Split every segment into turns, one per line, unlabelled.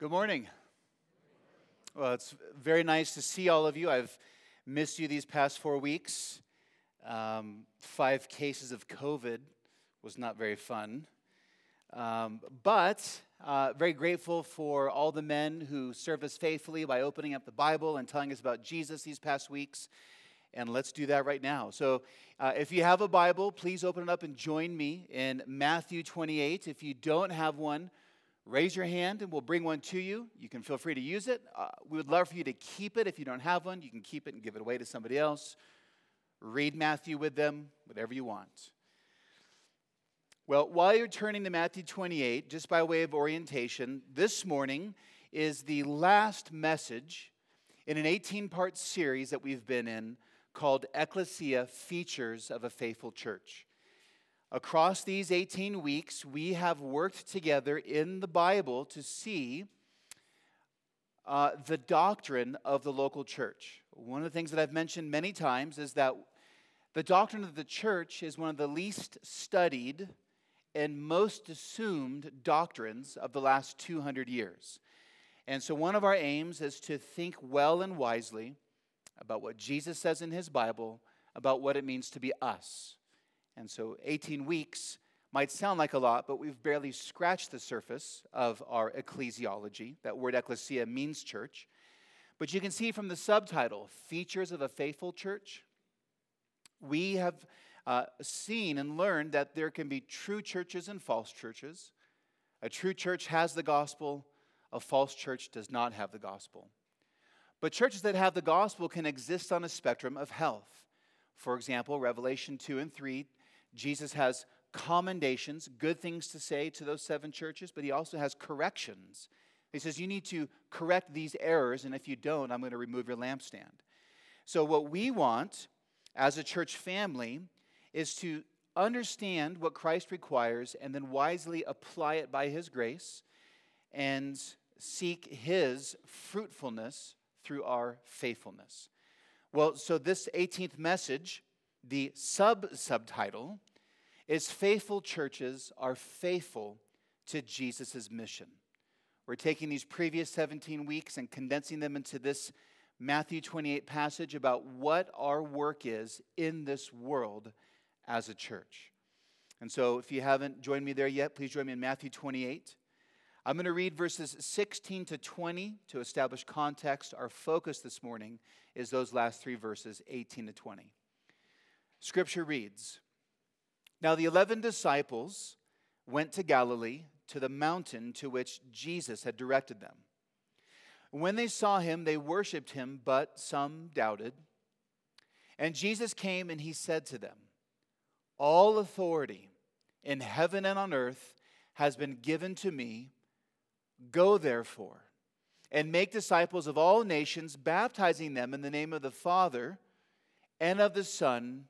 Good morning. Well, it's very nice to see all of you. I've missed you these past four weeks. Um, five cases of COVID was not very fun. Um, but uh, very grateful for all the men who served us faithfully by opening up the Bible and telling us about Jesus these past weeks. And let's do that right now. So, uh, if you have a Bible, please open it up and join me in Matthew 28. If you don't have one, raise your hand and we'll bring one to you. You can feel free to use it. Uh, we would love for you to keep it. If you don't have one, you can keep it and give it away to somebody else. Read Matthew with them, whatever you want. Well, while you're turning to Matthew 28, just by way of orientation, this morning is the last message in an 18 part series that we've been in called Ecclesia Features of a Faithful Church. Across these 18 weeks, we have worked together in the Bible to see uh, the doctrine of the local church. One of the things that I've mentioned many times is that the doctrine of the church is one of the least studied and most assumed doctrines of the last 200 years. And so, one of our aims is to think well and wisely about what Jesus says in his Bible about what it means to be us. And so 18 weeks might sound like a lot, but we've barely scratched the surface of our ecclesiology. That word ecclesia means church. But you can see from the subtitle, Features of a Faithful Church, we have uh, seen and learned that there can be true churches and false churches. A true church has the gospel, a false church does not have the gospel. But churches that have the gospel can exist on a spectrum of health. For example, Revelation 2 and 3 Jesus has commendations, good things to say to those seven churches, but he also has corrections. He says, You need to correct these errors, and if you don't, I'm going to remove your lampstand. So, what we want as a church family is to understand what Christ requires and then wisely apply it by his grace and seek his fruitfulness through our faithfulness. Well, so this 18th message the sub subtitle is Faithful Churches Are Faithful to Jesus' Mission. We're taking these previous 17 weeks and condensing them into this Matthew 28 passage about what our work is in this world as a church. And so, if you haven't joined me there yet, please join me in Matthew 28. I'm going to read verses 16 to 20 to establish context. Our focus this morning is those last three verses, 18 to 20. Scripture reads Now the eleven disciples went to Galilee, to the mountain to which Jesus had directed them. When they saw him, they worshiped him, but some doubted. And Jesus came and he said to them, All authority in heaven and on earth has been given to me. Go therefore and make disciples of all nations, baptizing them in the name of the Father and of the Son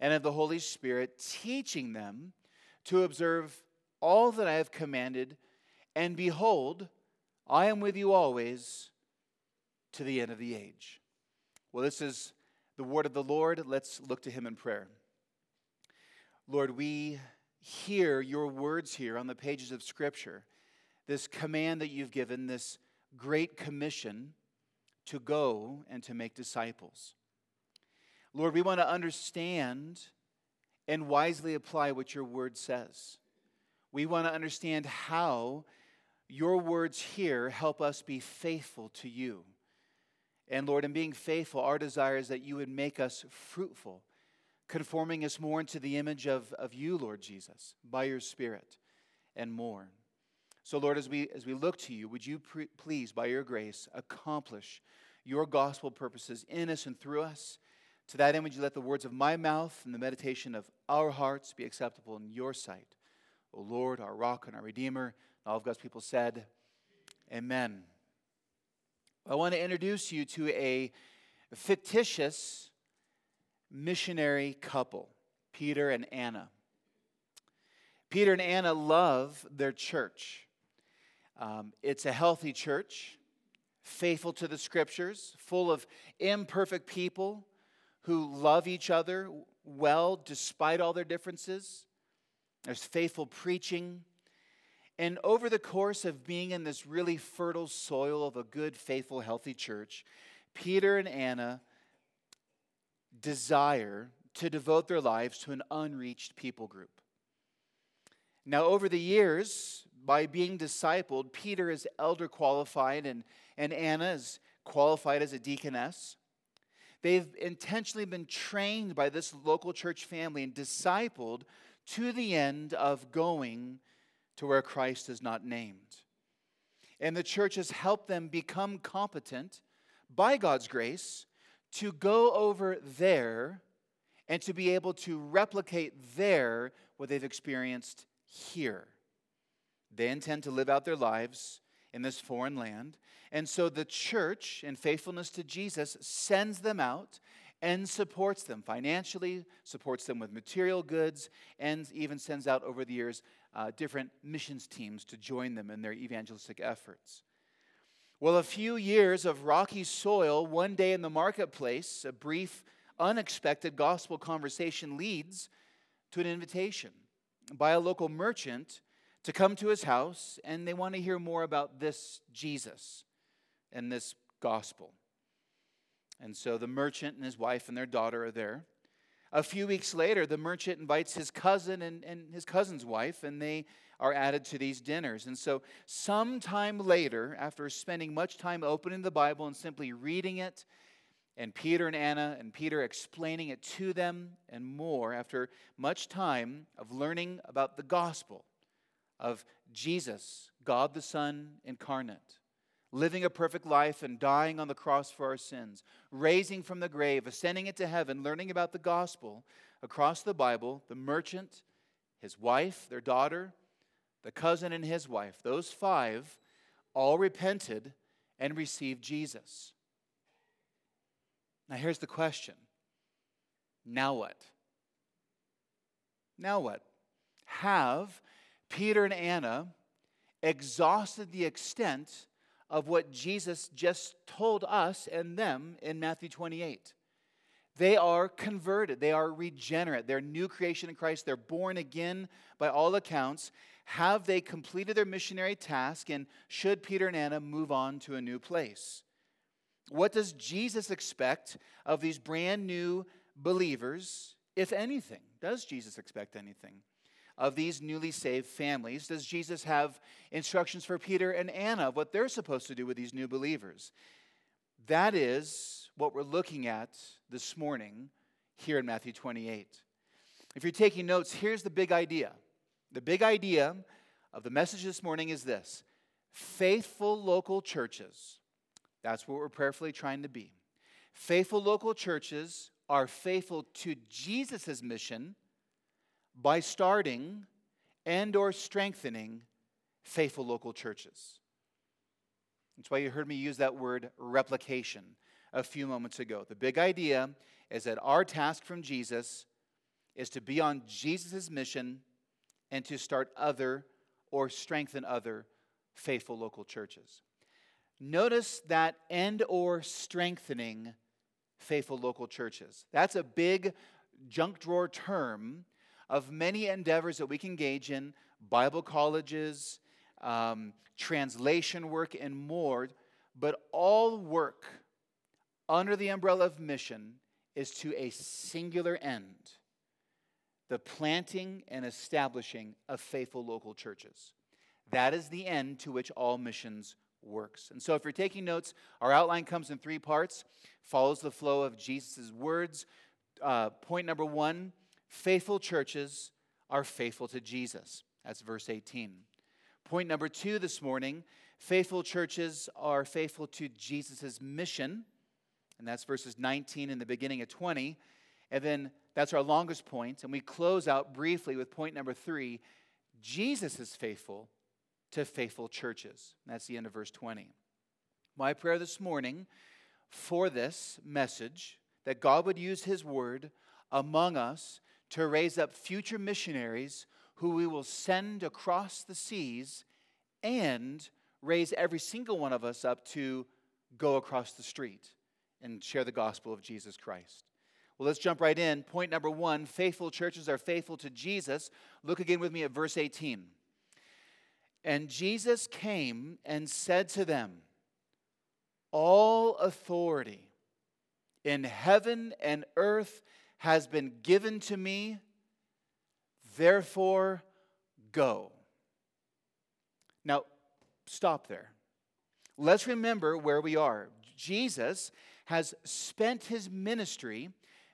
and of the Holy Spirit, teaching them to observe all that I have commanded. And behold, I am with you always to the end of the age. Well, this is the word of the Lord. Let's look to him in prayer. Lord, we hear your words here on the pages of Scripture, this command that you've given, this great commission to go and to make disciples. Lord, we want to understand and wisely apply what your word says. We want to understand how your words here help us be faithful to you. And Lord, in being faithful, our desire is that you would make us fruitful, conforming us more into the image of, of you, Lord Jesus, by your Spirit and more. So, Lord, as we, as we look to you, would you pre- please, by your grace, accomplish your gospel purposes in us and through us? To that end, would you let the words of my mouth and the meditation of our hearts be acceptable in your sight? O Lord, our rock and our redeemer. And all of God's people said, Amen. I want to introduce you to a fictitious missionary couple, Peter and Anna. Peter and Anna love their church. Um, it's a healthy church, faithful to the scriptures, full of imperfect people who love each other well despite all their differences. There's faithful preaching. And over the course of being in this really fertile soil of a good, faithful, healthy church, Peter and Anna desire to devote their lives to an unreached people group. Now, over the years, by being discipled, Peter is elder qualified and, and Anna is qualified as a deaconess. They've intentionally been trained by this local church family and discipled to the end of going to where Christ is not named. And the church has helped them become competent by God's grace to go over there and to be able to replicate there what they've experienced here. They intend to live out their lives in this foreign land. And so the church, in faithfulness to Jesus, sends them out and supports them financially, supports them with material goods, and even sends out over the years uh, different missions teams to join them in their evangelistic efforts. Well, a few years of rocky soil, one day in the marketplace, a brief, unexpected gospel conversation leads to an invitation by a local merchant to come to his house, and they want to hear more about this Jesus and this gospel. And so the merchant and his wife and their daughter are there. A few weeks later, the merchant invites his cousin and, and his cousin's wife, and they are added to these dinners. And so, sometime later, after spending much time opening the Bible and simply reading it, and Peter and Anna and Peter explaining it to them and more, after much time of learning about the gospel of Jesus, God the Son incarnate, living a perfect life and dying on the cross for our sins, raising from the grave, ascending into heaven, learning about the gospel across the Bible, the merchant, his wife, their daughter, the cousin and his wife, those five all repented and received Jesus. Now, here's the question now what? Now what? Have Peter and Anna exhausted the extent of what Jesus just told us and them in Matthew 28. They are converted. They are regenerate. They're new creation in Christ. They're born again by all accounts. Have they completed their missionary task? And should Peter and Anna move on to a new place? What does Jesus expect of these brand new believers, if anything? Does Jesus expect anything? Of these newly saved families, does Jesus have instructions for Peter and Anna of what they're supposed to do with these new believers? That is what we're looking at this morning here in Matthew 28. If you're taking notes, here's the big idea. The big idea of the message this morning is this faithful local churches. That's what we're prayerfully trying to be. Faithful local churches are faithful to Jesus' mission by starting and or strengthening faithful local churches. That's why you heard me use that word replication a few moments ago. The big idea is that our task from Jesus is to be on Jesus' mission and to start other or strengthen other faithful local churches. Notice that end or strengthening faithful local churches. That's a big junk drawer term of many endeavors that we can engage in Bible colleges, um, translation work, and more. But all work under the umbrella of mission is to a singular end the planting and establishing of faithful local churches. That is the end to which all missions works. And so, if you're taking notes, our outline comes in three parts, follows the flow of Jesus' words. Uh, point number one Faithful churches are faithful to Jesus. That's verse 18. Point number two this morning faithful churches are faithful to Jesus' mission. And that's verses 19 and the beginning of 20. And then that's our longest point. And we close out briefly with point number three Jesus is faithful to faithful churches. And that's the end of verse 20. My prayer this morning for this message that God would use His word among us to raise up future missionaries who we will send across the seas and raise every single one of us up to go across the street and share the gospel of Jesus Christ. Well, let's jump right in. Point number one faithful churches are faithful to Jesus. Look again with me at verse 18. And Jesus came and said to them, All authority in heaven and earth has been given to me, therefore go. Now, stop there. Let's remember where we are. Jesus has spent his ministry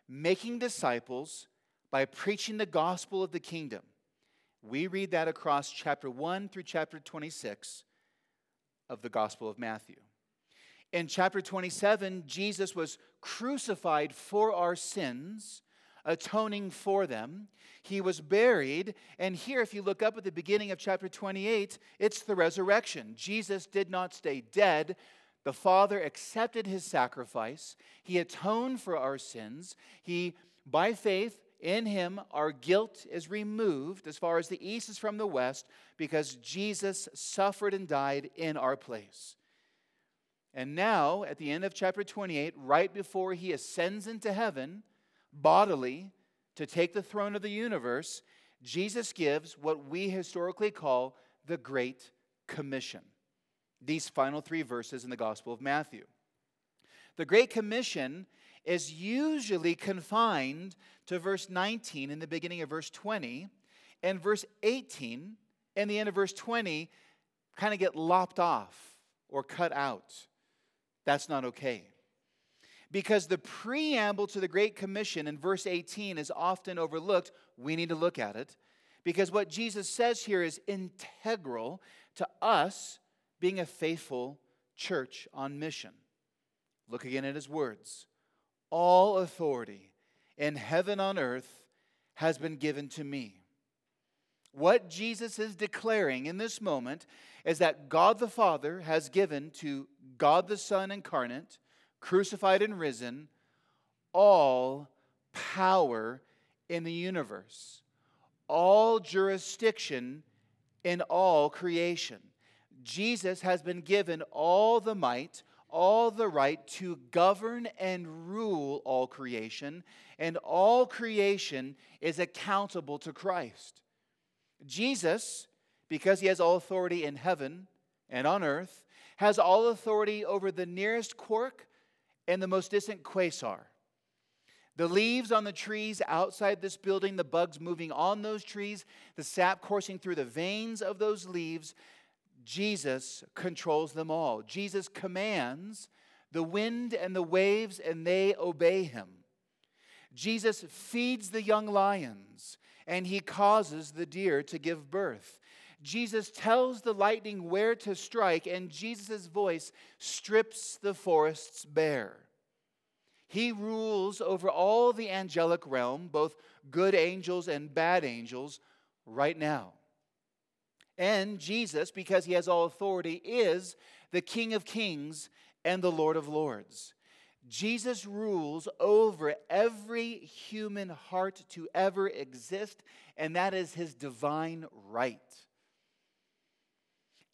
making disciples by preaching the gospel of the kingdom. We read that across chapter 1 through chapter 26 of the Gospel of Matthew. In chapter 27, Jesus was crucified for our sins, atoning for them. He was buried. And here, if you look up at the beginning of chapter 28, it's the resurrection. Jesus did not stay dead. The Father accepted his sacrifice. He atoned for our sins. He, by faith, in him, our guilt is removed as far as the east is from the west because Jesus suffered and died in our place. And now, at the end of chapter 28, right before he ascends into heaven bodily to take the throne of the universe, Jesus gives what we historically call the Great Commission. These final three verses in the Gospel of Matthew. The Great Commission is usually confined to verse 19 in the beginning of verse 20, and verse 18 and the end of verse 20 kind of get lopped off or cut out. That's not okay. Because the preamble to the Great Commission in verse 18 is often overlooked, we need to look at it. Because what Jesus says here is integral to us being a faithful church on mission. Look again at his words. All authority in heaven on earth has been given to me. What Jesus is declaring in this moment is that God the Father has given to God the Son incarnate, crucified and risen, all power in the universe, all jurisdiction in all creation. Jesus has been given all the might, all the right to govern and rule all creation, and all creation is accountable to Christ. Jesus, because he has all authority in heaven and on earth, has all authority over the nearest quark and the most distant quasar. The leaves on the trees outside this building, the bugs moving on those trees, the sap coursing through the veins of those leaves, Jesus controls them all. Jesus commands the wind and the waves, and they obey him. Jesus feeds the young lions, and he causes the deer to give birth. Jesus tells the lightning where to strike, and Jesus' voice strips the forests bare. He rules over all the angelic realm, both good angels and bad angels, right now. And Jesus, because he has all authority, is the King of kings and the Lord of lords. Jesus rules over every human heart to ever exist, and that is his divine right.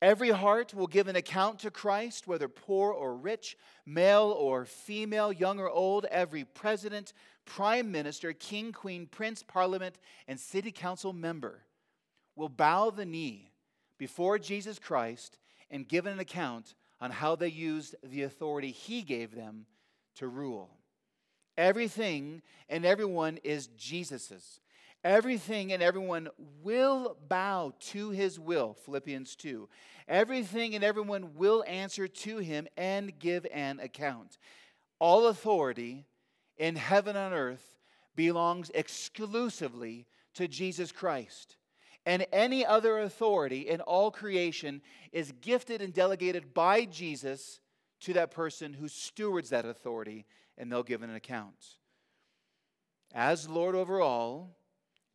Every heart will give an account to Christ, whether poor or rich, male or female, young or old. Every president, prime minister, king, queen, prince, parliament, and city council member will bow the knee before Jesus Christ and give an account on how they used the authority he gave them to rule. Everything and everyone is Jesus's. Everything and everyone will bow to his will, Philippians 2. Everything and everyone will answer to him and give an account. All authority in heaven and earth belongs exclusively to Jesus Christ and any other authority in all creation is gifted and delegated by Jesus to that person who stewards that authority, and they'll give an account. As Lord over all,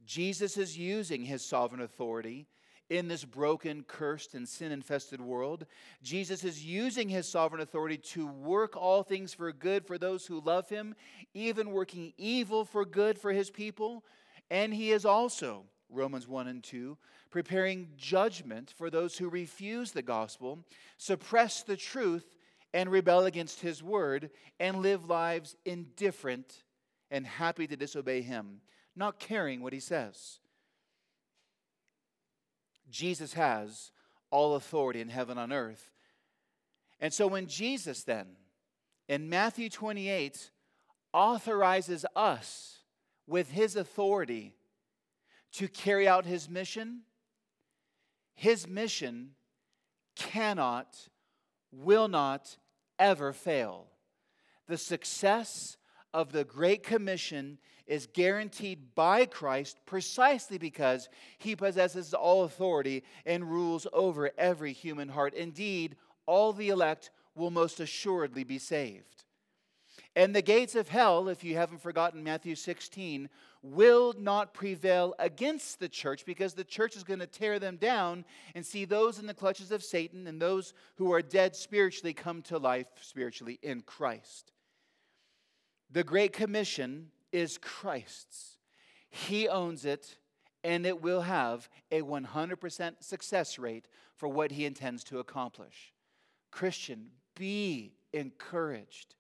Jesus is using his sovereign authority in this broken, cursed, and sin infested world. Jesus is using his sovereign authority to work all things for good for those who love him, even working evil for good for his people. And he is also Romans 1 and 2, preparing judgment for those who refuse the gospel, suppress the truth, and rebel against his word, and live lives indifferent and happy to disobey him, not caring what he says. Jesus has all authority in heaven on earth. And so when Jesus then, in Matthew 28, authorizes us with his authority to carry out his mission, his mission cannot, will not ever fail. The success of the Great Commission is guaranteed by Christ precisely because he possesses all authority and rules over every human heart. Indeed, all the elect will most assuredly be saved. And the gates of hell, if you haven't forgotten Matthew 16, will not prevail against the church because the church is going to tear them down and see those in the clutches of Satan and those who are dead spiritually come to life spiritually in Christ. The Great Commission is Christ's. He owns it, and it will have a 100% success rate for what he intends to accomplish. Christian, be encouraged.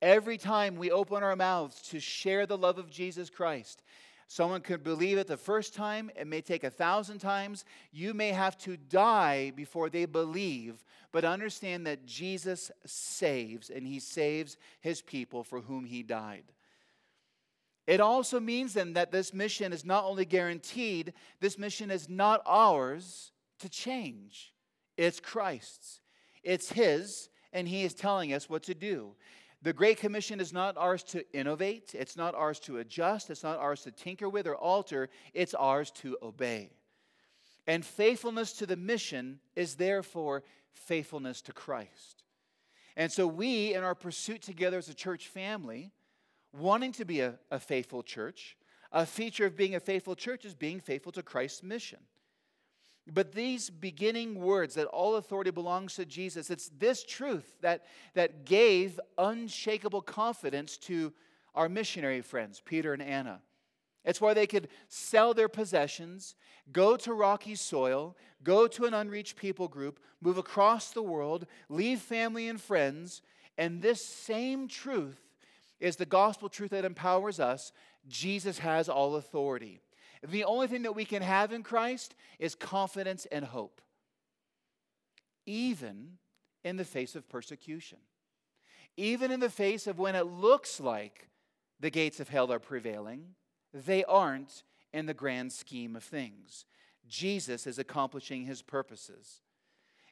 Every time we open our mouths to share the love of Jesus Christ, someone could believe it the first time. It may take a thousand times. You may have to die before they believe, but understand that Jesus saves, and he saves his people for whom he died. It also means then that this mission is not only guaranteed, this mission is not ours to change. It's Christ's. It's His, and He is telling us what to do. The Great Commission is not ours to innovate, it's not ours to adjust, it's not ours to tinker with or alter, it's ours to obey. And faithfulness to the mission is therefore faithfulness to Christ. And so we, in our pursuit together as a church family, wanting to be a, a faithful church, a feature of being a faithful church is being faithful to Christ's mission. But these beginning words that all authority belongs to Jesus, it's this truth that, that gave unshakable confidence to our missionary friends, Peter and Anna. It's why they could sell their possessions, go to rocky soil, go to an unreached people group, move across the world, leave family and friends, and this same truth is the gospel truth that empowers us. Jesus has all authority. The only thing that we can have in Christ is confidence and hope, even in the face of persecution, even in the face of when it looks like the gates of hell are prevailing, they aren't in the grand scheme of things. Jesus is accomplishing his purposes.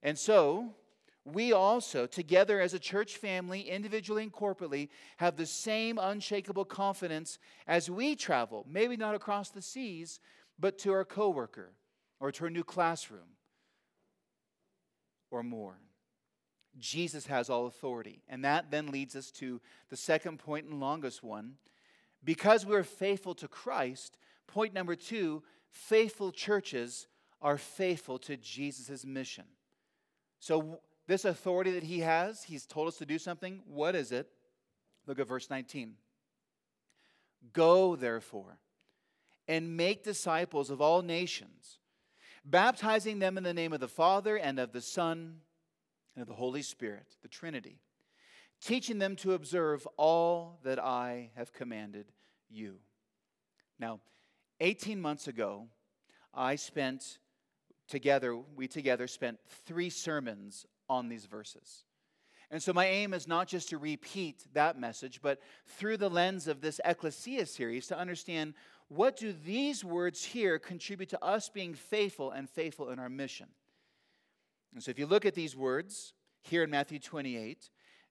And so, we also, together as a church family, individually and corporately, have the same unshakable confidence as we travel, maybe not across the seas, but to our coworker or to our new classroom or more. Jesus has all authority. And that then leads us to the second point and longest one. Because we're faithful to Christ, point number two faithful churches are faithful to Jesus' mission. So, this authority that he has, he's told us to do something. What is it? Look at verse 19. Go, therefore, and make disciples of all nations, baptizing them in the name of the Father and of the Son and of the Holy Spirit, the Trinity, teaching them to observe all that I have commanded you. Now, 18 months ago, I spent together, we together spent three sermons on these verses. And so, my aim is not just to repeat that message, but through the lens of this Ecclesia series to understand what do these words here contribute to us being faithful and faithful in our mission. And so, if you look at these words here in Matthew 28,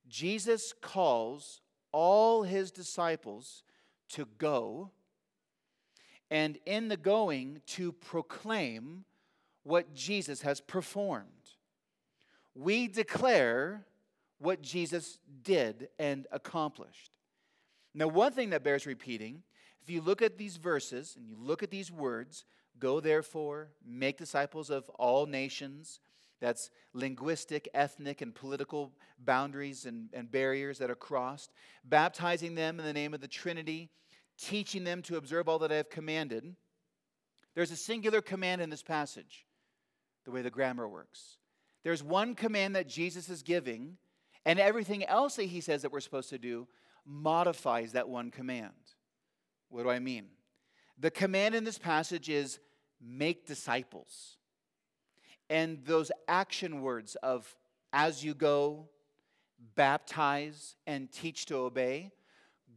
Jesus calls all his disciples to go, and in the going, to proclaim what Jesus has performed we declare what Jesus did and accomplished. Now, one thing that bears repeating, if you look at these verses and you look at these words, go therefore, make disciples of all nations, that's linguistic, ethnic, and political boundaries and, and barriers that are crossed, baptizing them in the name of the Trinity, teaching them to observe all that I have commanded. There's a singular command in this passage, the way the grammar works. There's one command that Jesus is giving, and everything else that he says that we're supposed to do modifies that one command. What do I mean? The command in this passage is make disciples. and those action words of as you go, baptize, and teach to obey,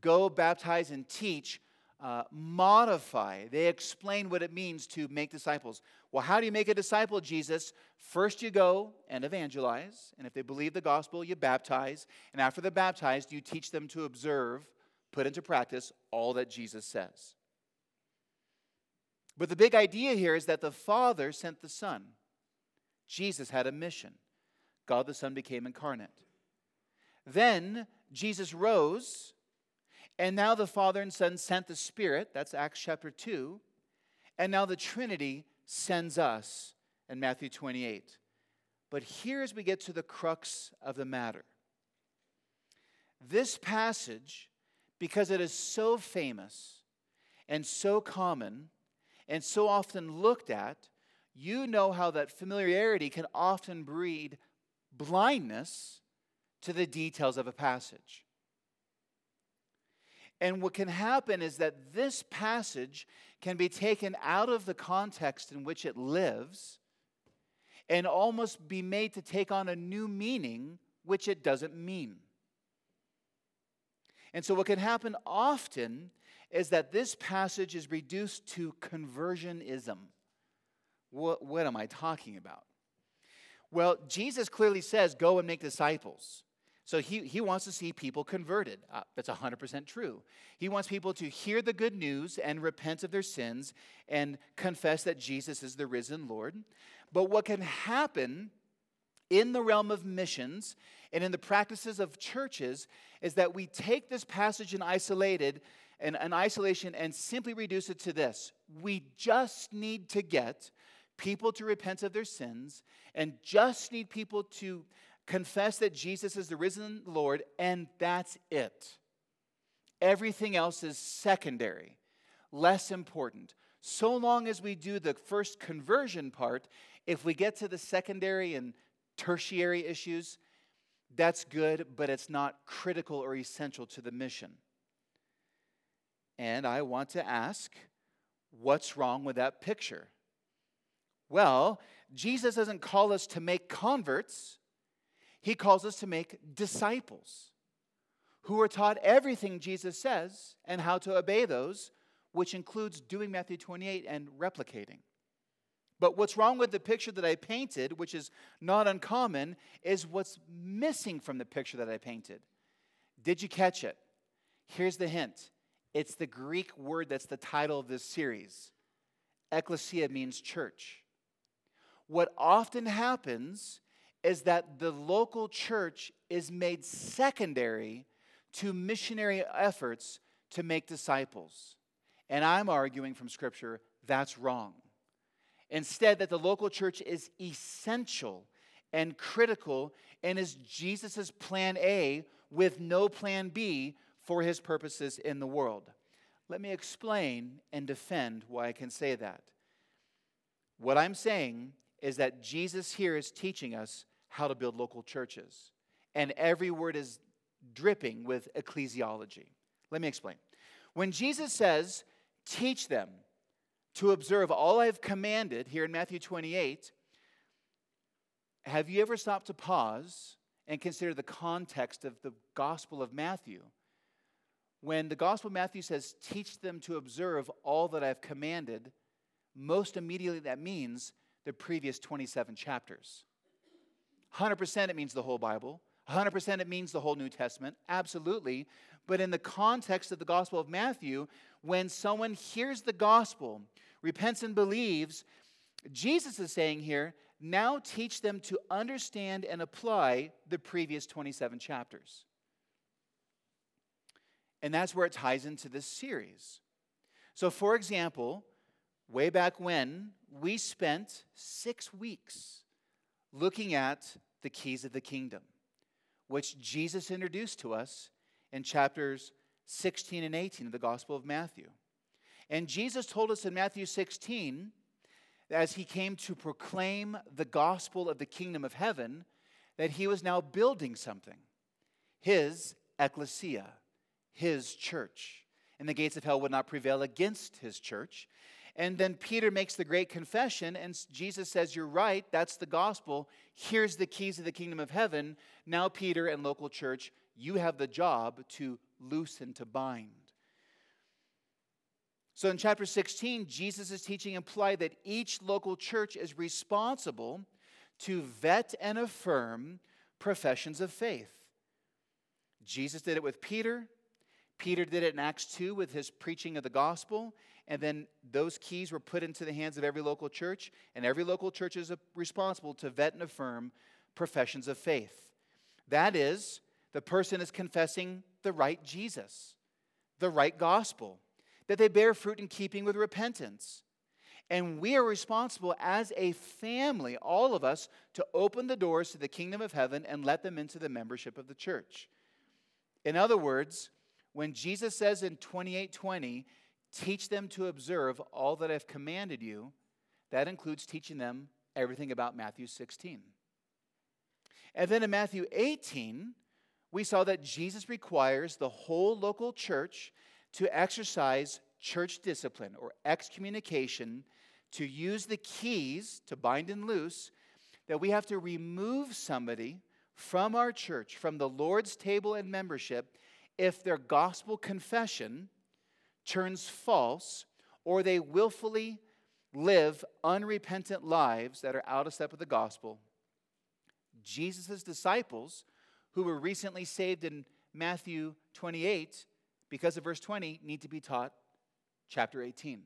go, baptize, and teach, uh, modify. They explain what it means to make disciples. Well, how do you make a disciple, of Jesus? First, you go and evangelize. And if they believe the gospel, you baptize. And after they're baptized, you teach them to observe, put into practice all that Jesus says. But the big idea here is that the Father sent the Son. Jesus had a mission. God the Son became incarnate. Then Jesus rose, and now the Father and Son sent the Spirit. That's Acts chapter 2. And now the Trinity sends us in Matthew 28. But here, as we get to the crux of the matter, this passage, because it is so famous and so common and so often looked at, you know how that familiarity can often breed blindness to the details of a passage. And what can happen is that this passage can be taken out of the context in which it lives and almost be made to take on a new meaning which it doesn't mean. And so, what can happen often is that this passage is reduced to conversionism. What, what am I talking about? Well, Jesus clearly says, Go and make disciples. So he, he wants to see people converted. Uh, that's 100% true. He wants people to hear the good news and repent of their sins and confess that Jesus is the risen Lord. But what can happen in the realm of missions and in the practices of churches is that we take this passage in isolated and an isolation and simply reduce it to this. We just need to get people to repent of their sins and just need people to confess that Jesus is the risen Lord, and that's it. Everything else is secondary, less important. So long as we do the first conversion part, if we get to the secondary and tertiary issues, that's good, but it's not critical or essential to the mission. And I want to ask, what's wrong with that picture? Well, Jesus doesn't call us to make converts, he calls us to make disciples who are taught everything Jesus says and how to obey those, which includes doing Matthew 28 and replicating. But what's wrong with the picture that I painted, which is not uncommon, is what's missing from the picture that I painted. Did you catch it? Here's the hint it's the Greek word that's the title of this series. Ecclesia means church. What often happens is that the local church is made secondary to missionary efforts to make disciples. And I'm arguing from Scripture that's wrong. Instead, that the local church is essential and critical and is Jesus' plan A with no plan B for his purposes in the world. Let me explain and defend why I can say that. What I'm saying is that Jesus here is teaching us how to build local churches. And every word is dripping with ecclesiology. Let me explain. When Jesus says, teach them to observe all I've commanded here in Matthew 28, have you ever stopped to pause and consider the context of the Gospel of Matthew? When the Gospel of Matthew says, teach them to observe all that I've commanded, most immediately that means the previous 27 chapters. 100% it means the whole Bible. 100% it means the whole New Testament. Absolutely. But in the context of the Gospel of Matthew, when someone hears the gospel, repents and believes, Jesus is saying here, now teach them to understand and apply the previous 27 chapters. And that's where it ties into this series. So, for example, way back when, we spent six weeks looking at the keys of the kingdom, which Jesus introduced to us in chapters 16 and 18 of the Gospel of Matthew. And Jesus told us in Matthew 16, as he came to proclaim the gospel of the kingdom of heaven, that he was now building something his ecclesia, his church. And the gates of hell would not prevail against his church. And then Peter makes the great confession, and Jesus says, You're right, that's the gospel. Here's the keys of the kingdom of heaven. Now, Peter and local church, you have the job to loosen, to bind. So in chapter 16, Jesus teaching imply that each local church is responsible to vet and affirm professions of faith. Jesus did it with Peter. Peter did it in Acts 2 with his preaching of the gospel. And then those keys were put into the hands of every local church, and every local church is responsible to vet and affirm professions of faith. That is, the person is confessing the right Jesus, the right gospel that they bear fruit in keeping with repentance. And we are responsible as a family, all of us, to open the doors to the kingdom of heaven and let them into the membership of the church. In other words, when Jesus says in 28:20, teach them to observe all that I've commanded you, that includes teaching them everything about Matthew 16. And then in Matthew 18, we saw that Jesus requires the whole local church to exercise church discipline or excommunication to use the keys to bind and loose, that we have to remove somebody from our church, from the Lord's table and membership, if their gospel confession turns false or they willfully live unrepentant lives that are out of step with the gospel. Jesus' disciples, who were recently saved in Matthew 28, because of verse 20, need to be taught chapter 18.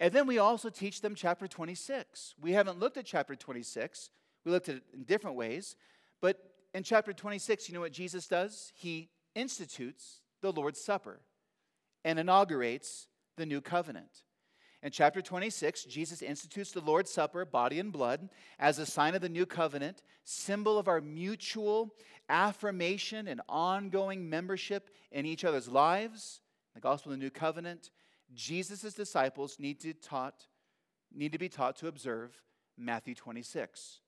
And then we also teach them chapter 26. We haven't looked at chapter 26, we looked at it in different ways. But in chapter 26, you know what Jesus does? He institutes the Lord's Supper and inaugurates the new covenant. In chapter 26, Jesus institutes the Lord's Supper, body and blood, as a sign of the new covenant, symbol of our mutual affirmation and ongoing membership in each other's lives, the gospel of the new covenant. Jesus' disciples need to, taught, need to be taught to observe Matthew 26.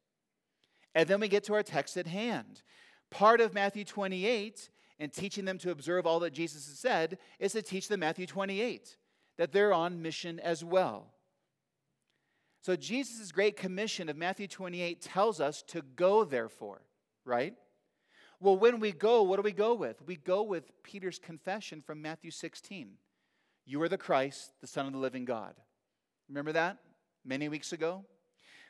And then we get to our text at hand. Part of Matthew 28 and teaching them to observe all that Jesus has said is to teach them Matthew 28 that they're on mission as well. So, Jesus' great commission of Matthew 28 tells us to go, therefore, right? Well, when we go, what do we go with? We go with Peter's confession from Matthew 16 You are the Christ, the Son of the living God. Remember that many weeks ago?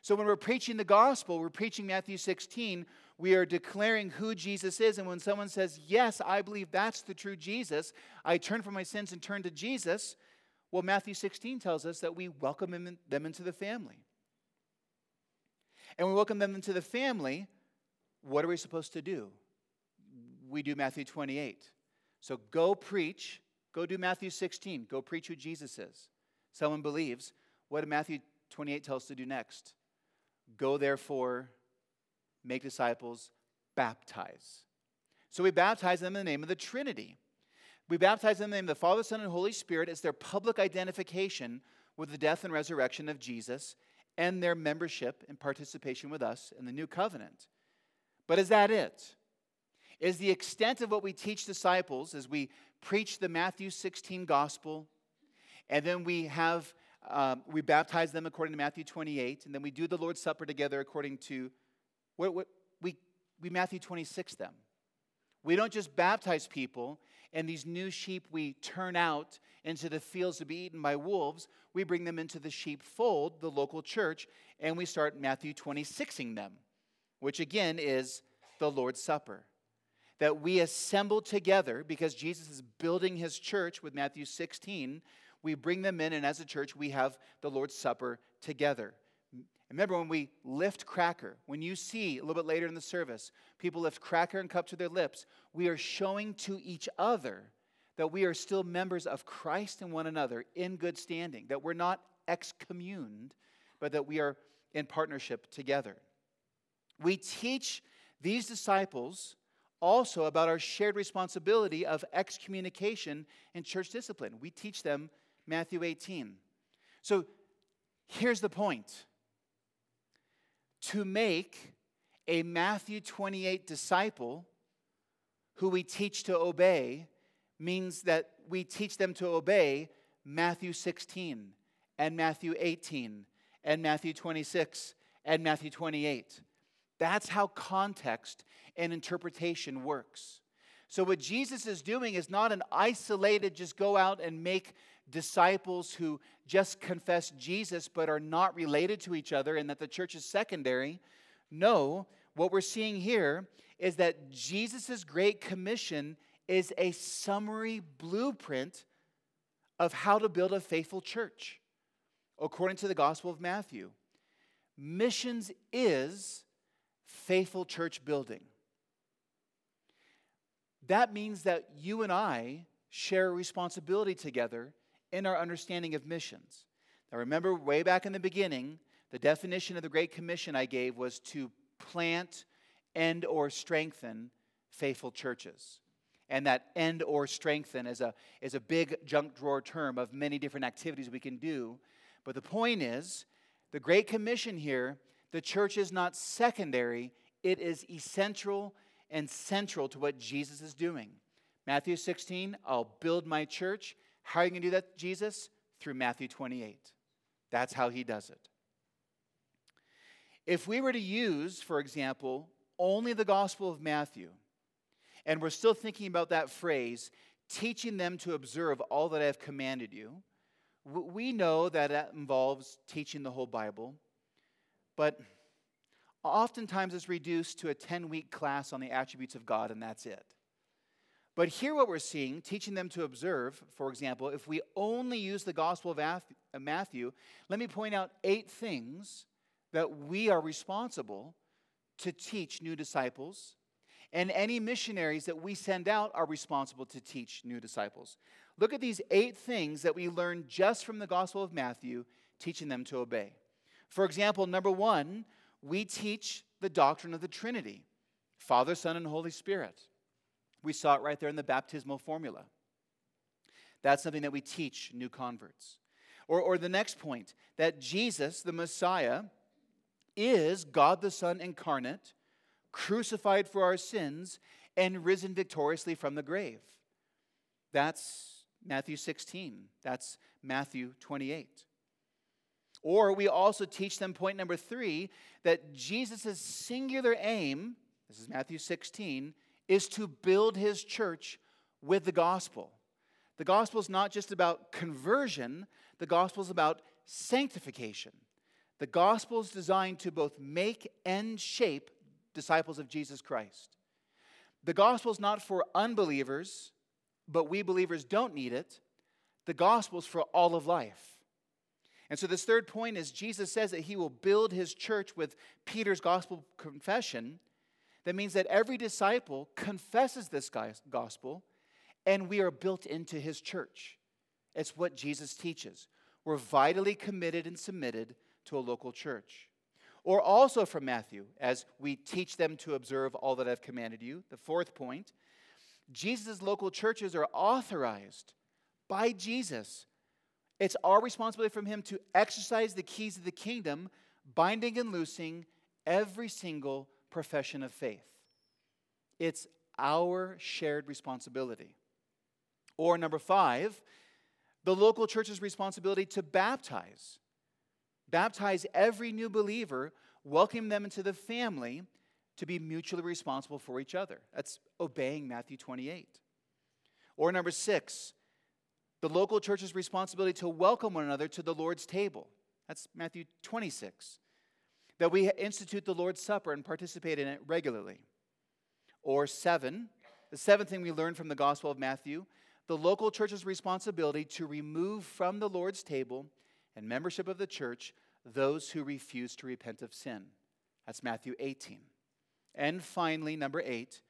So, when we're preaching the gospel, we're preaching Matthew 16, we are declaring who Jesus is. And when someone says, Yes, I believe that's the true Jesus, I turn from my sins and turn to Jesus, well, Matthew 16 tells us that we welcome them into the family. And we welcome them into the family. What are we supposed to do? We do Matthew 28. So go preach, go do Matthew 16, go preach who Jesus is. Someone believes. What Matthew 28 tell us to do next? Go therefore, make disciples, baptize. So we baptize them in the name of the Trinity. We baptize them in the name of the Father, Son, and Holy Spirit as their public identification with the death and resurrection of Jesus and their membership and participation with us in the new covenant. But is that it? Is the extent of what we teach disciples as we preach the Matthew 16 gospel, and then we have um, we baptize them according to Matthew 28, and then we do the Lord's Supper together according to what, what we we Matthew 26 them. We don't just baptize people and these new sheep we turn out into the fields to be eaten by wolves. We bring them into the sheepfold, the local church, and we start Matthew 26ing them, which again is the Lord's Supper. That we assemble together because Jesus is building his church with Matthew 16. We bring them in, and as a church, we have the Lord's Supper together. Remember when we lift cracker, when you see a little bit later in the service, people lift cracker and cup to their lips, we are showing to each other that we are still members of Christ and one another in good standing, that we're not excommuned, but that we are in partnership together. We teach these disciples also about our shared responsibility of excommunication and church discipline. We teach them Matthew 18. So here's the point to make a Matthew 28 disciple who we teach to obey means that we teach them to obey Matthew 16 and Matthew 18 and Matthew 26 and Matthew 28. That's how context and interpretation works. So, what Jesus is doing is not an isolated, just go out and make disciples who just confess Jesus but are not related to each other and that the church is secondary. No, what we're seeing here is that Jesus' Great Commission is a summary blueprint of how to build a faithful church, according to the Gospel of Matthew. Missions is faithful church building. That means that you and I share a responsibility together in our understanding of missions. Now, remember, way back in the beginning, the definition of the Great Commission I gave was to plant and or strengthen faithful churches. And that end or strengthen is a, is a big junk drawer term of many different activities we can do. But the point is, the Great Commission here, the church is not secondary, it is essential and central to what Jesus is doing. Matthew 16, I'll build my church. How are you going to do that, Jesus? Through Matthew 28. That's how he does it. If we were to use, for example, only the Gospel of Matthew, and we're still thinking about that phrase, teaching them to observe all that I have commanded you, we know that that involves teaching the whole Bible, but oftentimes it's reduced to a 10 week class on the attributes of God, and that's it. But here, what we're seeing, teaching them to observe, for example, if we only use the Gospel of uh, Matthew, let me point out eight things that we are responsible to teach new disciples. And any missionaries that we send out are responsible to teach new disciples. Look at these eight things that we learn just from the Gospel of Matthew, teaching them to obey. For example, number one, we teach the doctrine of the Trinity Father, Son, and Holy Spirit. We saw it right there in the baptismal formula. That's something that we teach new converts. Or, or the next point that Jesus, the Messiah, is God the Son incarnate, crucified for our sins, and risen victoriously from the grave. That's Matthew 16. That's Matthew 28. Or we also teach them, point number three, that Jesus' singular aim, this is Matthew 16, is to build his church with the gospel. The gospel is not just about conversion, the gospel is about sanctification. The gospel is designed to both make and shape disciples of Jesus Christ. The gospel is not for unbelievers, but we believers don't need it. The gospel is for all of life. And so, this third point is Jesus says that he will build his church with Peter's gospel confession that means that every disciple confesses this gospel and we are built into his church. It's what Jesus teaches. We're vitally committed and submitted to a local church. Or also from Matthew, as we teach them to observe all that I've commanded you. The fourth point Jesus' local churches are authorized by Jesus. It's our responsibility from him to exercise the keys of the kingdom, binding and loosing every single profession of faith. It's our shared responsibility. Or number five, the local church's responsibility to baptize. Baptize every new believer, welcome them into the family to be mutually responsible for each other. That's obeying Matthew 28. Or number six, the local church's responsibility to welcome one another to the Lord's table. That's Matthew 26 that we institute the Lord's Supper and participate in it regularly. Or seven, the seventh thing we learn from the Gospel of Matthew the local church's responsibility to remove from the Lord's table and membership of the church those who refuse to repent of sin. That's Matthew 18. And finally, number eight,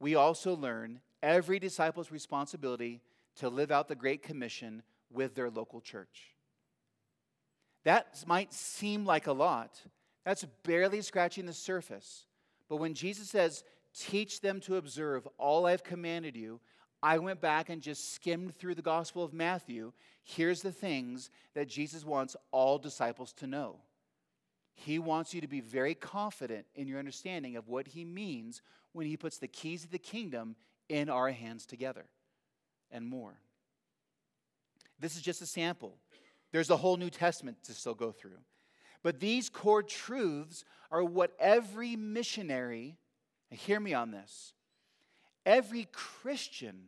we also learn every disciple's responsibility to live out the Great Commission with their local church. That might seem like a lot, that's barely scratching the surface. But when Jesus says, Teach them to observe all I've commanded you, I went back and just skimmed through the Gospel of Matthew. Here's the things that Jesus wants all disciples to know. He wants you to be very confident in your understanding of what he means when he puts the keys of the kingdom in our hands together and more. This is just a sample. There's a whole New Testament to still go through. But these core truths are what every missionary, hear me on this, every Christian,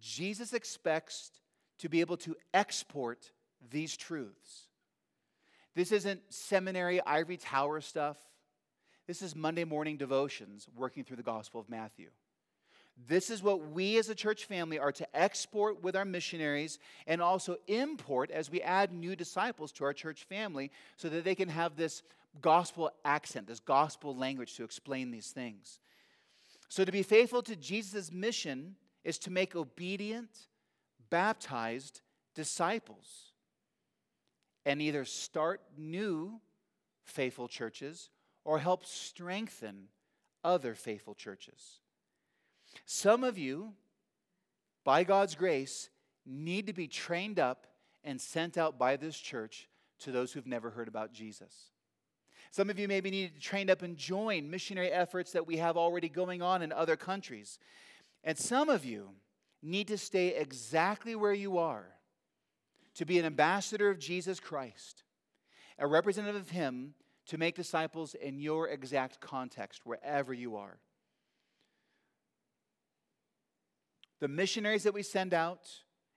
Jesus expects to be able to export these truths. This isn't seminary ivory tower stuff. This is Monday morning devotions working through the Gospel of Matthew. This is what we as a church family are to export with our missionaries and also import as we add new disciples to our church family so that they can have this gospel accent, this gospel language to explain these things. So, to be faithful to Jesus' mission is to make obedient, baptized disciples and either start new faithful churches or help strengthen other faithful churches. Some of you, by God's grace, need to be trained up and sent out by this church to those who've never heard about Jesus. Some of you maybe need to be trained up and join missionary efforts that we have already going on in other countries. And some of you need to stay exactly where you are to be an ambassador of Jesus Christ, a representative of Him to make disciples in your exact context, wherever you are. The missionaries that we send out,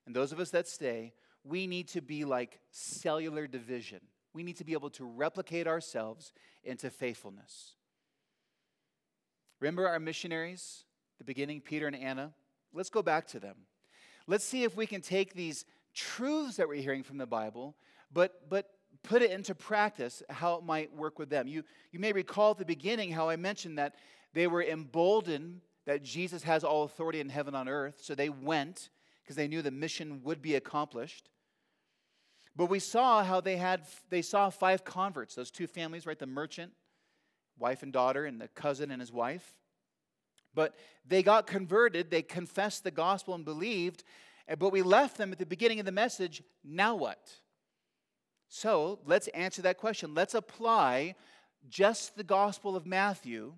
and those of us that stay, we need to be like cellular division. We need to be able to replicate ourselves into faithfulness. Remember our missionaries, the beginning, Peter and Anna? Let's go back to them. Let's see if we can take these truths that we're hearing from the Bible, but, but put it into practice, how it might work with them. You, you may recall at the beginning how I mentioned that they were emboldened that Jesus has all authority in heaven on earth, so they went because they knew the mission would be accomplished. But we saw how they had they saw five converts, those two families, right? The merchant, wife and daughter, and the cousin and his wife. But they got converted, they confessed the gospel and believed, but we left them at the beginning of the message. Now what? So let's answer that question. Let's apply just the gospel of Matthew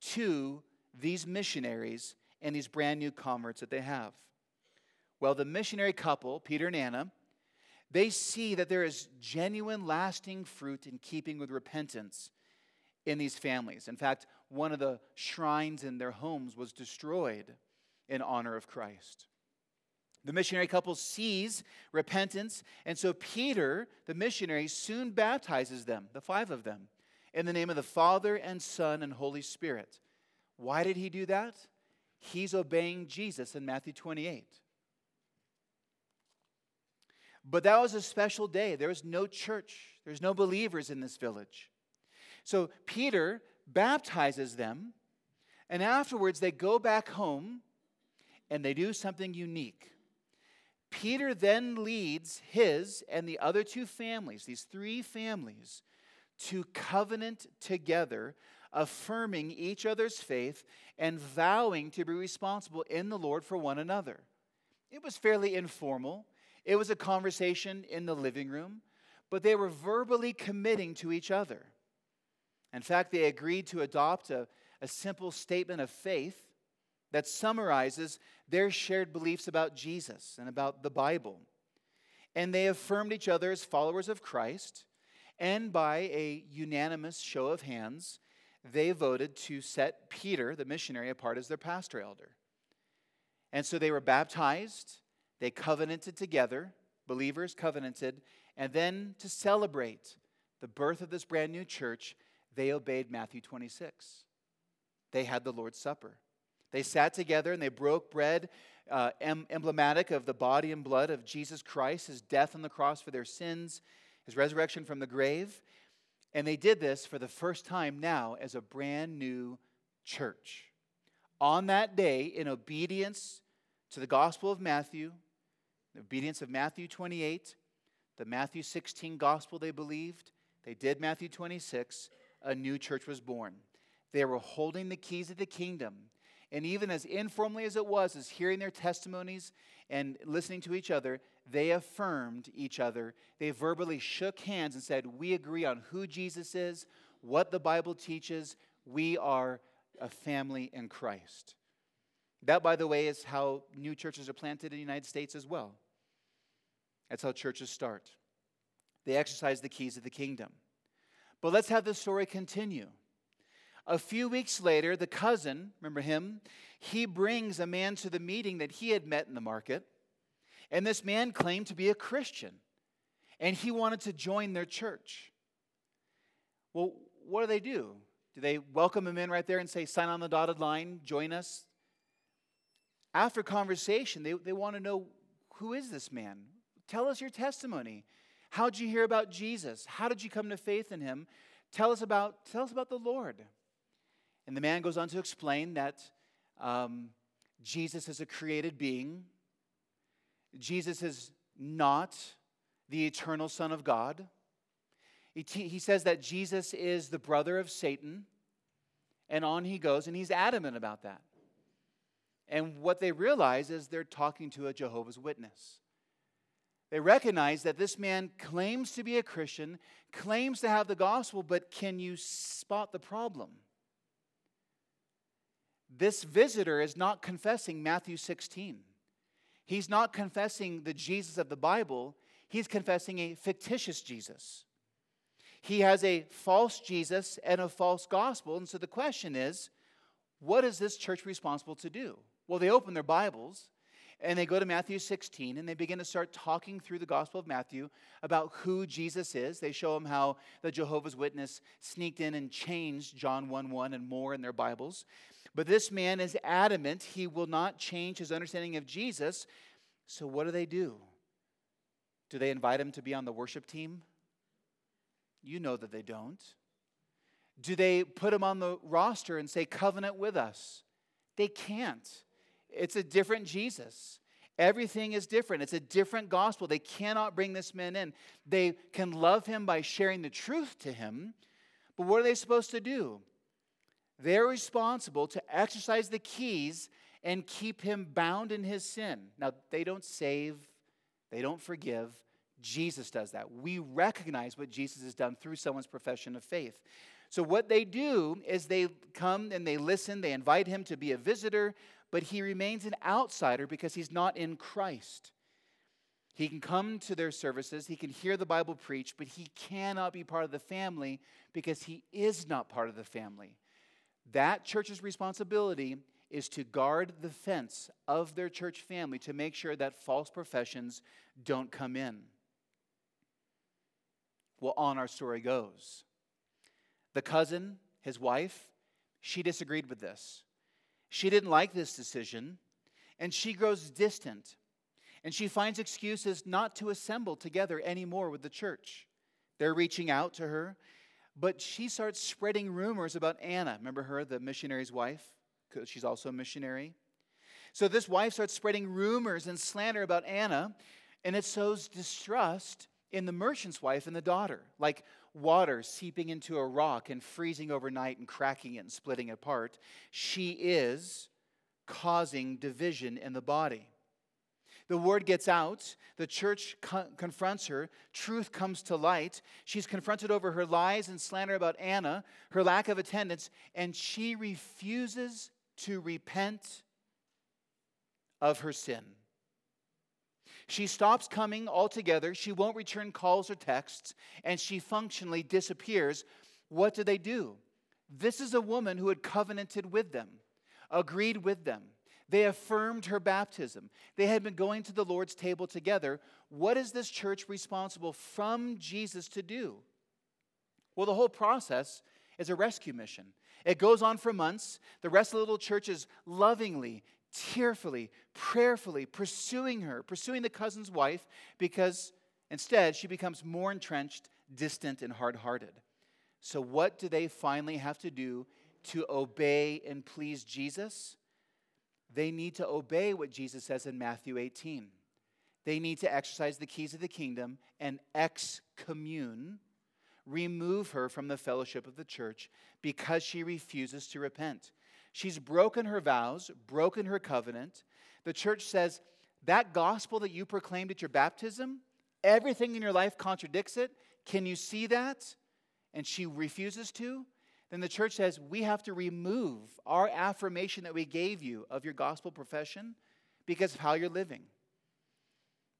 to these missionaries and these brand new converts that they have. Well, the missionary couple, Peter and Anna, they see that there is genuine, lasting fruit in keeping with repentance in these families. In fact, one of the shrines in their homes was destroyed in honor of Christ. The missionary couple sees repentance, and so Peter, the missionary, soon baptizes them, the five of them, in the name of the Father and Son and Holy Spirit. Why did he do that? He's obeying Jesus in Matthew 28. But that was a special day. There was no church, there's no believers in this village. So Peter baptizes them, and afterwards they go back home and they do something unique. Peter then leads his and the other two families, these three families, to covenant together, affirming each other's faith and vowing to be responsible in the Lord for one another. It was fairly informal. It was a conversation in the living room, but they were verbally committing to each other. In fact, they agreed to adopt a, a simple statement of faith that summarizes their shared beliefs about Jesus and about the Bible. And they affirmed each other as followers of Christ, and by a unanimous show of hands, they voted to set Peter, the missionary, apart as their pastor elder. And so they were baptized, they covenanted together, believers covenanted, and then to celebrate the birth of this brand new church, they obeyed Matthew 26. They had the Lord's Supper. They sat together and they broke bread, uh, em- emblematic of the body and blood of Jesus Christ, his death on the cross for their sins, his resurrection from the grave. And they did this for the first time now as a brand new church. On that day, in obedience to the Gospel of Matthew, the obedience of Matthew 28, the Matthew 16 gospel they believed, they did Matthew 26, a new church was born. They were holding the keys of the kingdom and even as informally as it was, as hearing their testimonies and listening to each other, they affirmed each other. They verbally shook hands and said, We agree on who Jesus is, what the Bible teaches. We are a family in Christ. That, by the way, is how new churches are planted in the United States as well. That's how churches start. They exercise the keys of the kingdom. But let's have the story continue. A few weeks later, the cousin, remember him, he brings a man to the meeting that he had met in the market. And this man claimed to be a Christian. And he wanted to join their church. Well, what do they do? Do they welcome him in right there and say, sign on the dotted line, join us? After conversation, they, they want to know who is this man? Tell us your testimony. How did you hear about Jesus? How did you come to faith in him? Tell us about, tell us about the Lord. And the man goes on to explain that um, Jesus is a created being. Jesus is not the eternal Son of God. He, t- he says that Jesus is the brother of Satan. And on he goes, and he's adamant about that. And what they realize is they're talking to a Jehovah's Witness. They recognize that this man claims to be a Christian, claims to have the gospel, but can you spot the problem? This visitor is not confessing Matthew 16. He's not confessing the Jesus of the Bible, he's confessing a fictitious Jesus. He has a false Jesus and a false gospel. And so the question is what is this church responsible to do? Well, they open their Bibles and they go to Matthew 16 and they begin to start talking through the Gospel of Matthew about who Jesus is. They show them how the Jehovah's Witness sneaked in and changed John 1 1 and more in their Bibles. But this man is adamant he will not change his understanding of Jesus. So, what do they do? Do they invite him to be on the worship team? You know that they don't. Do they put him on the roster and say, Covenant with us? They can't. It's a different Jesus. Everything is different. It's a different gospel. They cannot bring this man in. They can love him by sharing the truth to him, but what are they supposed to do? They're responsible to exercise the keys and keep him bound in his sin. Now, they don't save, they don't forgive. Jesus does that. We recognize what Jesus has done through someone's profession of faith. So, what they do is they come and they listen, they invite him to be a visitor, but he remains an outsider because he's not in Christ. He can come to their services, he can hear the Bible preached, but he cannot be part of the family because he is not part of the family. That church's responsibility is to guard the fence of their church family to make sure that false professions don't come in. Well, on our story goes. The cousin, his wife, she disagreed with this. She didn't like this decision, and she grows distant. And she finds excuses not to assemble together anymore with the church. They're reaching out to her, but she starts spreading rumors about Anna. Remember her, the missionary's wife? Because she's also a missionary. So this wife starts spreading rumors and slander about Anna, and it sows distrust in the merchant's wife and the daughter, like water seeping into a rock and freezing overnight and cracking it and splitting it apart. She is causing division in the body. The word gets out. The church co- confronts her. Truth comes to light. She's confronted over her lies and slander about Anna, her lack of attendance, and she refuses to repent of her sin. She stops coming altogether. She won't return calls or texts, and she functionally disappears. What do they do? This is a woman who had covenanted with them, agreed with them. They affirmed her baptism. They had been going to the Lord's table together. What is this church responsible from Jesus to do? Well, the whole process is a rescue mission. It goes on for months. The rest of the little church is lovingly, tearfully, prayerfully pursuing her, pursuing the cousin's wife, because instead she becomes more entrenched, distant, and hard hearted. So, what do they finally have to do to obey and please Jesus? They need to obey what Jesus says in Matthew 18. They need to exercise the keys of the kingdom and excommune, remove her from the fellowship of the church because she refuses to repent. She's broken her vows, broken her covenant. The church says that gospel that you proclaimed at your baptism, everything in your life contradicts it. Can you see that? And she refuses to. Then the church says we have to remove our affirmation that we gave you of your gospel profession because of how you're living.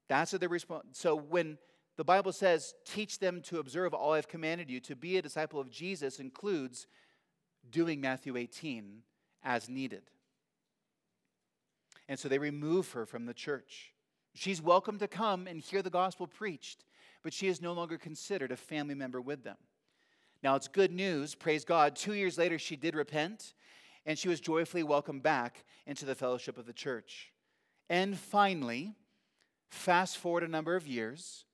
That's what they're. So when the Bible says, teach them to observe all I've commanded you, to be a disciple of Jesus includes doing Matthew 18 as needed. And so they remove her from the church. She's welcome to come and hear the gospel preached, but she is no longer considered a family member with them. Now, it's good news, praise God. Two years later, she did repent, and she was joyfully welcomed back into the fellowship of the church. And finally, fast forward a number of years,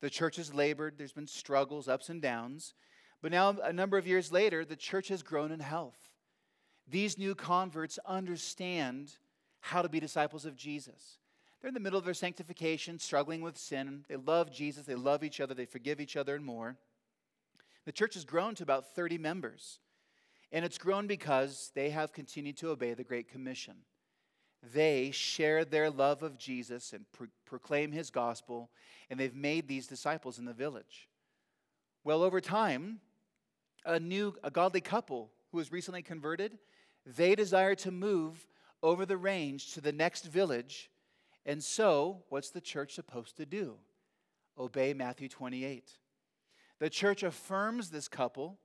the church has labored, there's been struggles, ups and downs, but now, a number of years later, the church has grown in health. These new converts understand how to be disciples of Jesus. They're in the middle of their sanctification, struggling with sin. They love Jesus, they love each other, they forgive each other, and more. The church has grown to about 30 members. And it's grown because they have continued to obey the Great Commission. They share their love of Jesus and pro- proclaim his gospel, and they've made these disciples in the village. Well, over time, a new, a godly couple who was recently converted, they desire to move over the range to the next village. And so, what's the church supposed to do? Obey Matthew 28. The church affirms this couple,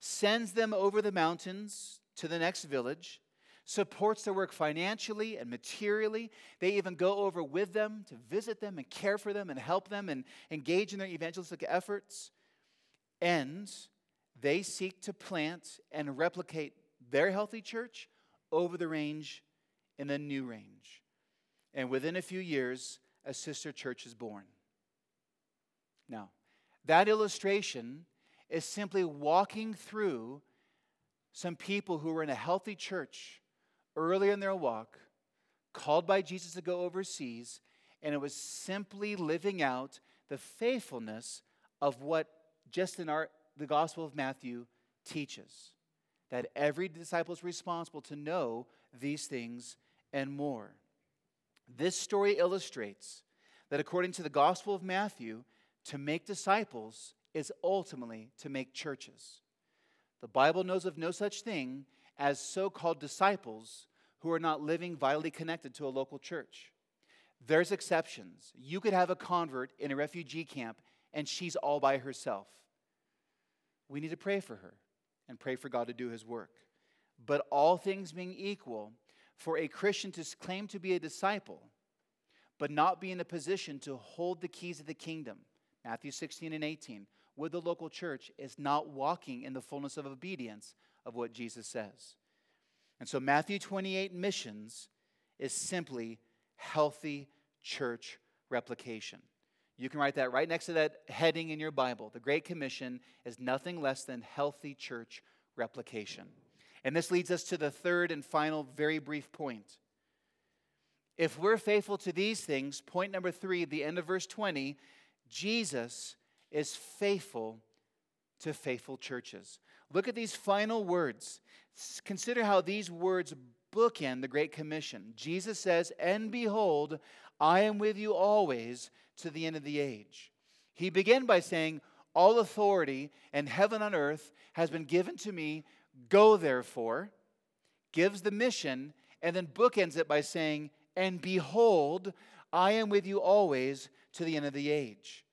sends them over the mountains to the next village, supports their work financially and materially. They even go over with them to visit them and care for them and help them and engage in their evangelistic efforts. And they seek to plant and replicate their healthy church over the range in the new range. And within a few years, a sister church is born. Now, that illustration is simply walking through some people who were in a healthy church early in their walk, called by Jesus to go overseas, and it was simply living out the faithfulness of what just in our the Gospel of Matthew teaches that every disciple is responsible to know these things and more. This story illustrates that according to the Gospel of Matthew, to make disciples is ultimately to make churches. The Bible knows of no such thing as so called disciples who are not living vitally connected to a local church. There's exceptions. You could have a convert in a refugee camp and she's all by herself we need to pray for her and pray for God to do his work. But all things being equal, for a Christian to claim to be a disciple, but not be in a position to hold the keys of the kingdom, Matthew 16 and 18, with the local church is not walking in the fullness of obedience of what Jesus says. And so, Matthew 28 missions is simply healthy church replication. You can write that right next to that heading in your Bible. The Great Commission is nothing less than healthy church replication. And this leads us to the third and final, very brief point. If we're faithful to these things, point number three, the end of verse 20, Jesus is faithful to faithful churches. Look at these final words. Consider how these words bookend the Great Commission. Jesus says, And behold, I am with you always to the end of the age. He began by saying, All authority in heaven and earth has been given to me. Go therefore, gives the mission, and then bookends it by saying, And behold, I am with you always to the end of the age.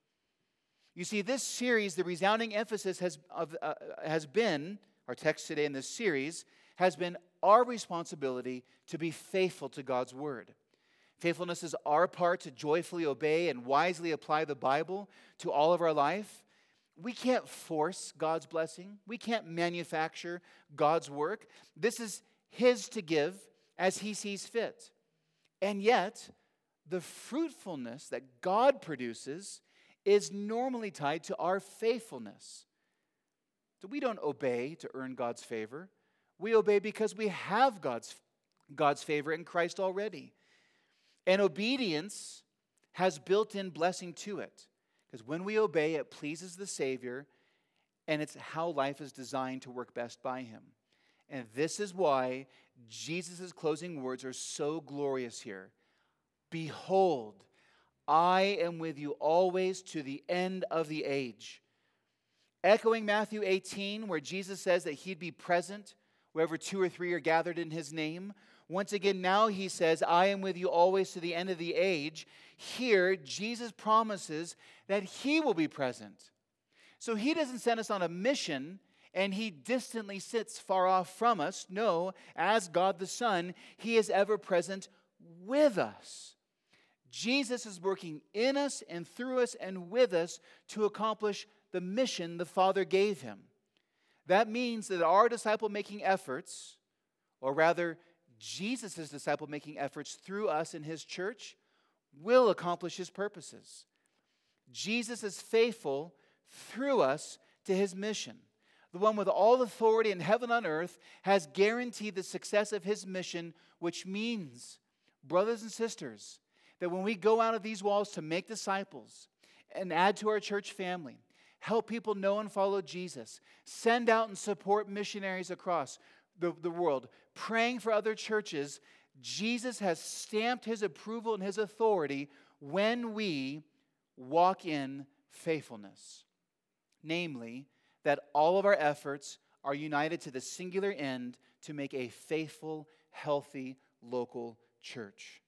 You see, this series, the resounding emphasis has, of, uh, has been, our text today in this series, has been our responsibility to be faithful to God's word. Faithfulness is our part to joyfully obey and wisely apply the Bible to all of our life. We can't force God's blessing, we can't manufacture God's work. This is His to give as He sees fit. And yet, the fruitfulness that God produces is normally tied to our faithfulness. So we don't obey to earn God's favor. We obey because we have God's, God's favor in Christ already. And obedience has built in blessing to it. Because when we obey, it pleases the Savior, and it's how life is designed to work best by Him. And this is why Jesus' closing words are so glorious here Behold, I am with you always to the end of the age. Echoing Matthew 18, where Jesus says that He'd be present wherever two or three are gathered in his name. Once again, now he says, I am with you always to the end of the age. Here, Jesus promises that he will be present. So he doesn't send us on a mission and he distantly sits far off from us. No, as God the Son, he is ever present with us. Jesus is working in us and through us and with us to accomplish the mission the Father gave him. That means that our disciple making efforts, or rather, Jesus' disciple making efforts through us in his church, will accomplish his purposes. Jesus is faithful through us to his mission. The one with all authority in heaven and earth has guaranteed the success of his mission, which means, brothers and sisters, that when we go out of these walls to make disciples and add to our church family, help people know and follow Jesus, send out and support missionaries across the, the world, praying for other churches, Jesus has stamped his approval and his authority when we walk in faithfulness. Namely, that all of our efforts are united to the singular end to make a faithful, healthy local church.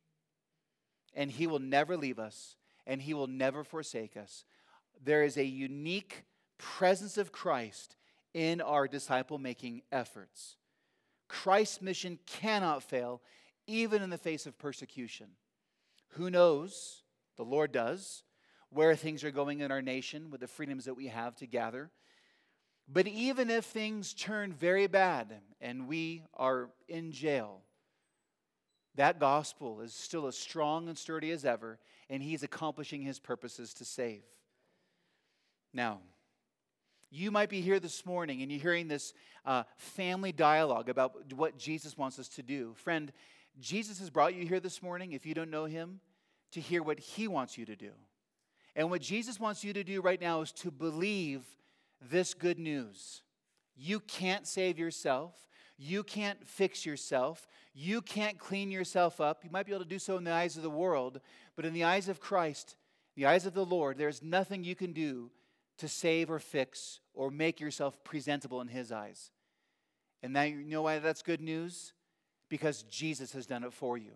And he will never leave us, and he will never forsake us there is a unique presence of Christ in our disciple making efforts. Christ's mission cannot fail, even in the face of persecution. Who knows? The Lord does, where things are going in our nation with the freedoms that we have to gather. But even if things turn very bad and we are in jail, that gospel is still as strong and sturdy as ever, and He's accomplishing His purposes to save. Now, you might be here this morning and you're hearing this uh, family dialogue about what Jesus wants us to do. Friend, Jesus has brought you here this morning, if you don't know him, to hear what he wants you to do. And what Jesus wants you to do right now is to believe this good news. You can't save yourself. You can't fix yourself. You can't clean yourself up. You might be able to do so in the eyes of the world, but in the eyes of Christ, the eyes of the Lord, there's nothing you can do to save or fix or make yourself presentable in His eyes. And now you know why that's good news? Because Jesus has done it for you.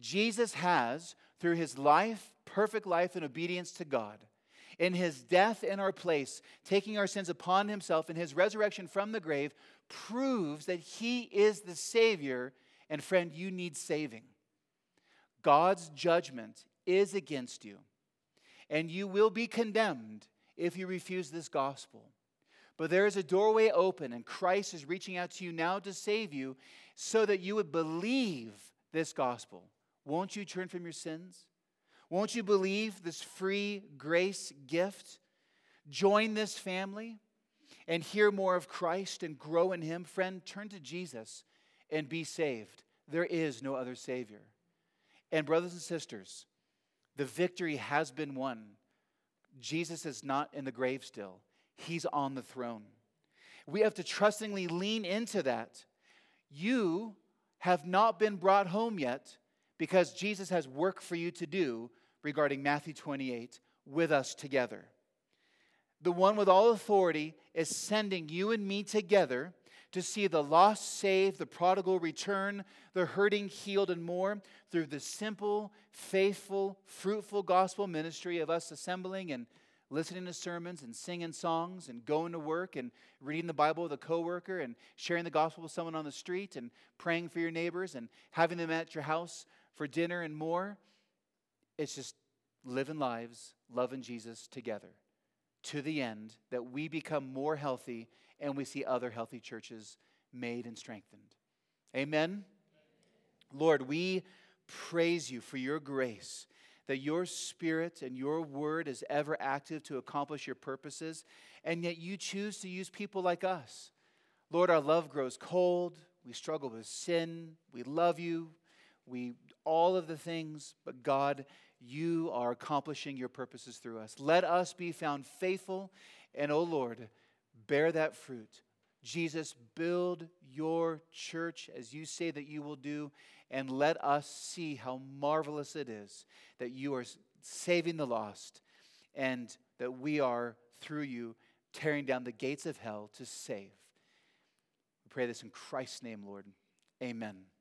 Jesus has, through His life, perfect life and obedience to God, in His death in our place, taking our sins upon Himself, and His resurrection from the grave, proves that He is the Savior. And friend, you need saving. God's judgment is against you, and you will be condemned if you refuse this gospel. But there is a doorway open, and Christ is reaching out to you now to save you so that you would believe this gospel. Won't you turn from your sins? Won't you believe this free grace gift? Join this family and hear more of Christ and grow in Him. Friend, turn to Jesus and be saved. There is no other Savior. And, brothers and sisters, the victory has been won. Jesus is not in the grave still, He's on the throne. We have to trustingly lean into that. You have not been brought home yet because Jesus has work for you to do regarding Matthew 28 with us together. The one with all authority is sending you and me together to see the lost saved, the prodigal return, the hurting healed, and more through the simple, faithful, fruitful gospel ministry of us assembling and listening to sermons and singing songs and going to work and reading the Bible with a coworker and sharing the gospel with someone on the street and praying for your neighbors and having them at your house for dinner and more. It's just living lives, loving Jesus together to the end that we become more healthy and we see other healthy churches made and strengthened. Amen. Lord, we praise you for your grace, that your spirit and your word is ever active to accomplish your purposes, and yet you choose to use people like us. Lord, our love grows cold. We struggle with sin. We love you. We all of the things, but God, you are accomplishing your purposes through us. Let us be found faithful, and oh Lord, bear that fruit. Jesus, build your church as you say that you will do, and let us see how marvelous it is that you are saving the lost and that we are, through you, tearing down the gates of hell to save. We pray this in Christ's name, Lord. Amen.